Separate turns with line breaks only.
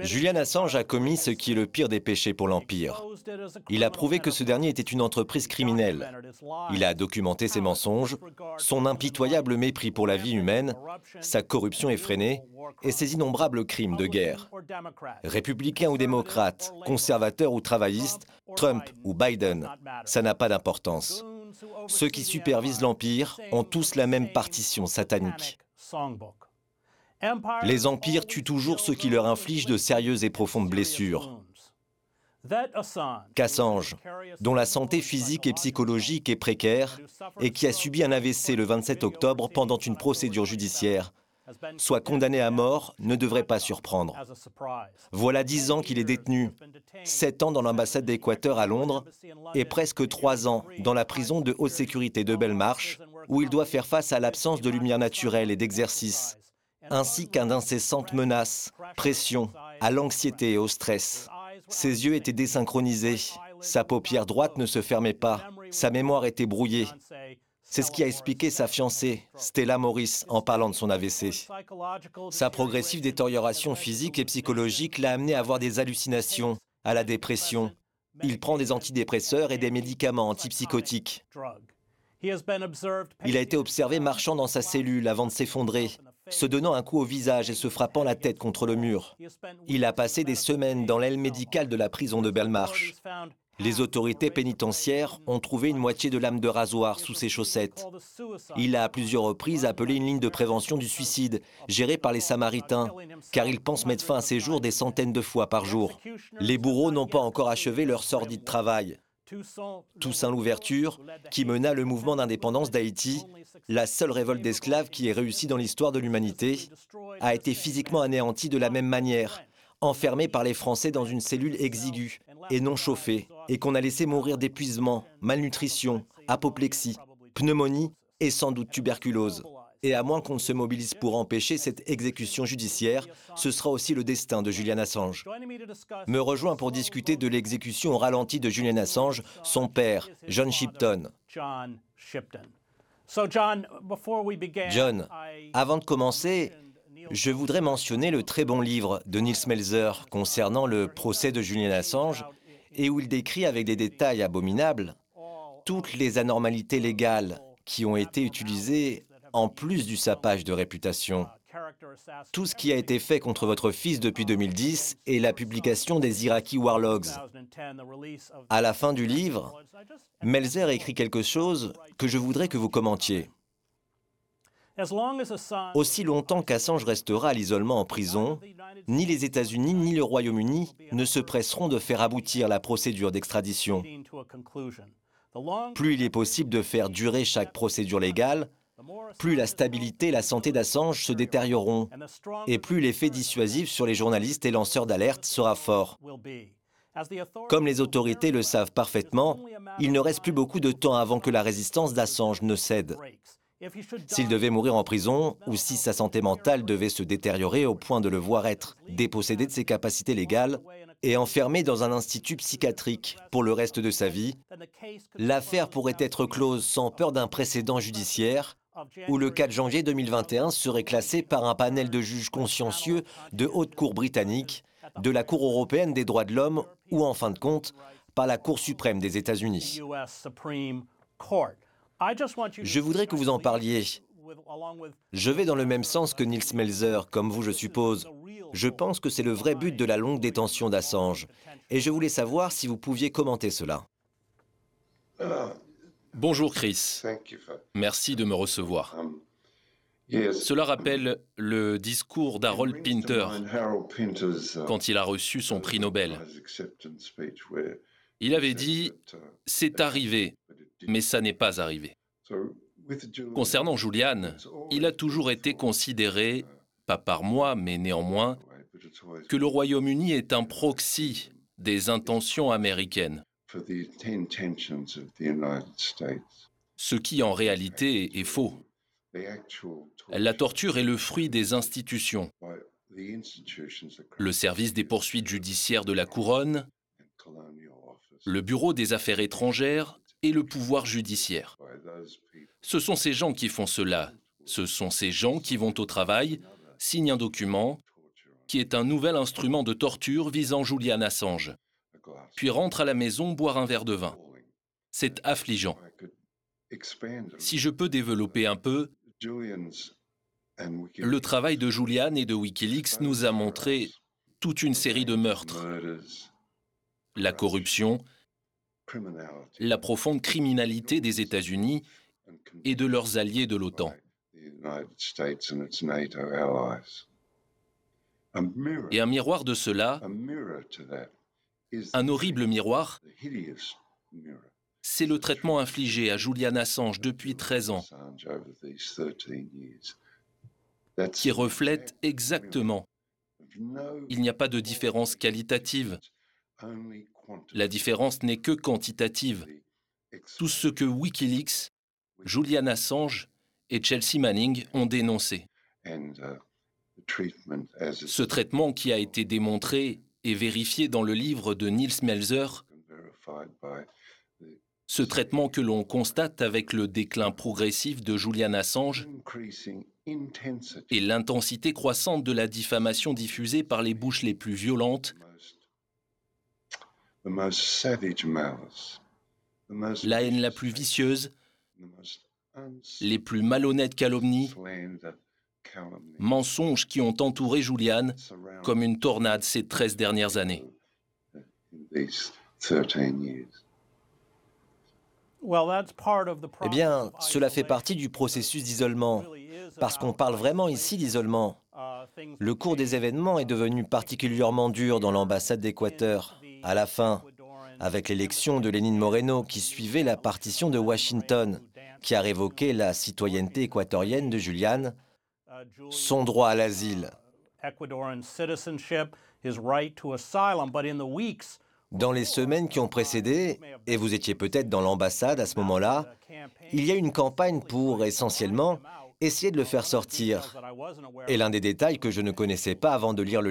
Julian Assange a commis ce qui est le pire des péchés pour l'Empire. Il a prouvé que ce dernier était une entreprise criminelle. Il a documenté ses mensonges, son impitoyable mépris pour la vie humaine, sa corruption effrénée et ses innombrables crimes de guerre. Républicain ou démocrate, conservateur ou travailliste, Trump ou Biden, ça n'a pas d'importance. Ceux qui supervisent l'Empire ont tous la même partition satanique. Les empires tuent toujours ceux qui leur infligent de sérieuses et profondes blessures. Qu'Assange, dont la santé physique et psychologique est précaire et qui a subi un AVC le 27 octobre pendant une procédure judiciaire, soit condamné à mort ne devrait pas surprendre. Voilà dix ans qu'il est détenu, sept ans dans l'ambassade d'Équateur à Londres et presque trois ans dans la prison de haute sécurité de Belmarsh, où il doit faire face à l'absence de lumière naturelle et d'exercice, ainsi qu'à d'incessantes menaces, pressions, à l'anxiété et au stress. Ses yeux étaient désynchronisés, sa paupière droite ne se fermait pas, sa mémoire était brouillée. C'est ce qui a expliqué sa fiancée, Stella Morris, en parlant de son AVC. Sa progressive détérioration physique et psychologique l'a amené à avoir des hallucinations, à la dépression. Il prend des antidépresseurs et des médicaments antipsychotiques. Il a été observé marchant dans sa cellule avant de s'effondrer, se donnant un coup au visage et se frappant la tête contre le mur. Il a passé des semaines dans l'aile médicale de la prison de Belmarsh. Les autorités pénitentiaires ont trouvé une moitié de lame de rasoir sous ses chaussettes. Il a à plusieurs reprises appelé une ligne de prévention du suicide, gérée par les Samaritains, car il pense mettre fin à ses jours des centaines de fois par jour. Les bourreaux n'ont pas encore achevé leur sordide travail. Toussaint l'ouverture, qui mena le mouvement d'indépendance d'Haïti, la seule révolte d'esclaves qui ait réussi dans l'histoire de l'humanité, a été physiquement anéantie de la même manière, enfermée par les Français dans une cellule exiguë et non chauffée, et qu'on a laissé mourir d'épuisement, malnutrition, apoplexie, pneumonie et sans doute tuberculose. Et à moins qu'on ne se mobilise pour empêcher cette exécution judiciaire, ce sera aussi le destin de Julian Assange. Me rejoint pour discuter de l'exécution au ralenti de Julian Assange, son père, John Shipton. John, avant de commencer, je voudrais mentionner le très bon livre de Niels Melzer concernant le procès de Julian Assange et où il décrit avec des détails abominables toutes les anormalités légales qui ont été utilisées en plus du sapage de réputation. Tout ce qui a été fait contre votre fils depuis 2010 et la publication des Iraqi Warlogs. À la fin du livre, Melzer écrit quelque chose que je voudrais que vous commentiez. Aussi longtemps qu'Assange restera à l'isolement en prison, ni les États-Unis ni le Royaume-Uni ne se presseront de faire aboutir la procédure d'extradition. Plus il est possible de faire durer chaque procédure légale, plus la stabilité et la santé d'Assange se détérioreront, et plus l'effet dissuasif sur les journalistes et lanceurs d'alerte sera fort. Comme les autorités le savent parfaitement, il ne reste plus beaucoup de temps avant que la résistance d'Assange ne cède. S'il devait mourir en prison, ou si sa santé mentale devait se détériorer au point de le voir être dépossédé de ses capacités légales et enfermé dans un institut psychiatrique pour le reste de sa vie, l'affaire pourrait être close sans peur d'un précédent judiciaire où le 4 janvier 2021 serait classé par un panel de juges consciencieux de haute cour britannique, de la Cour européenne des droits de l'homme ou en fin de compte par la Cour suprême des États-Unis. Je voudrais que vous en parliez. Je vais dans le même sens que Niels Melzer, comme vous je suppose. Je pense que c'est le vrai but de la longue détention d'Assange. Et je voulais savoir si vous pouviez commenter cela.
Bonjour Chris. Merci de me recevoir. Cela rappelle le discours d'Harold Pinter quand il a reçu son prix Nobel. Il avait dit ⁇ C'est arrivé, mais ça n'est pas arrivé ⁇ Concernant Julian, il a toujours été considéré, pas par moi, mais néanmoins, que le Royaume-Uni est un proxy des intentions américaines. Ce qui en réalité est faux. La torture est le fruit des institutions. Le service des poursuites judiciaires de la couronne, le bureau des affaires étrangères et le pouvoir judiciaire. Ce sont ces gens qui font cela. Ce sont ces gens qui vont au travail, signent un document qui est un nouvel instrument de torture visant Julian Assange, puis rentre à la maison boire un verre de vin. C'est affligeant. Si je peux développer un peu, le travail de Julian et de Wikileaks nous a montré toute une série de meurtres, la corruption, la profonde criminalité des États-Unis et de leurs alliés de l'OTAN. Et un miroir de cela, un horrible miroir, c'est le traitement infligé à Julian Assange depuis 13 ans, qui reflète exactement. Il n'y a pas de différence qualitative. La différence n'est que quantitative. Tout ce que Wikileaks, Julian Assange et Chelsea Manning ont dénoncé. Ce traitement qui a été démontré et vérifié dans le livre de Niels Melzer, ce traitement que l'on constate avec le déclin progressif de Julian Assange et l'intensité croissante de la diffamation diffusée par les bouches les plus violentes, la haine la plus vicieuse, les plus malhonnêtes calomnies, mensonges qui ont entouré Julian comme une tornade ces 13 dernières années.
Eh bien, cela fait partie du processus d'isolement, parce qu'on parle vraiment ici d'isolement. Le cours des événements est devenu particulièrement dur dans l'ambassade d'Équateur, à la fin, avec l'élection de Lénine Moreno qui suivait la partition de Washington, qui a révoqué la citoyenneté équatorienne de Julian, son droit à l'asile. Dans les semaines qui ont précédé, et vous étiez peut-être dans l'ambassade à ce moment-là, il y a une campagne pour, essentiellement, essayer de le faire sortir. Et l'un des détails que je ne connaissais pas avant de lire le livre,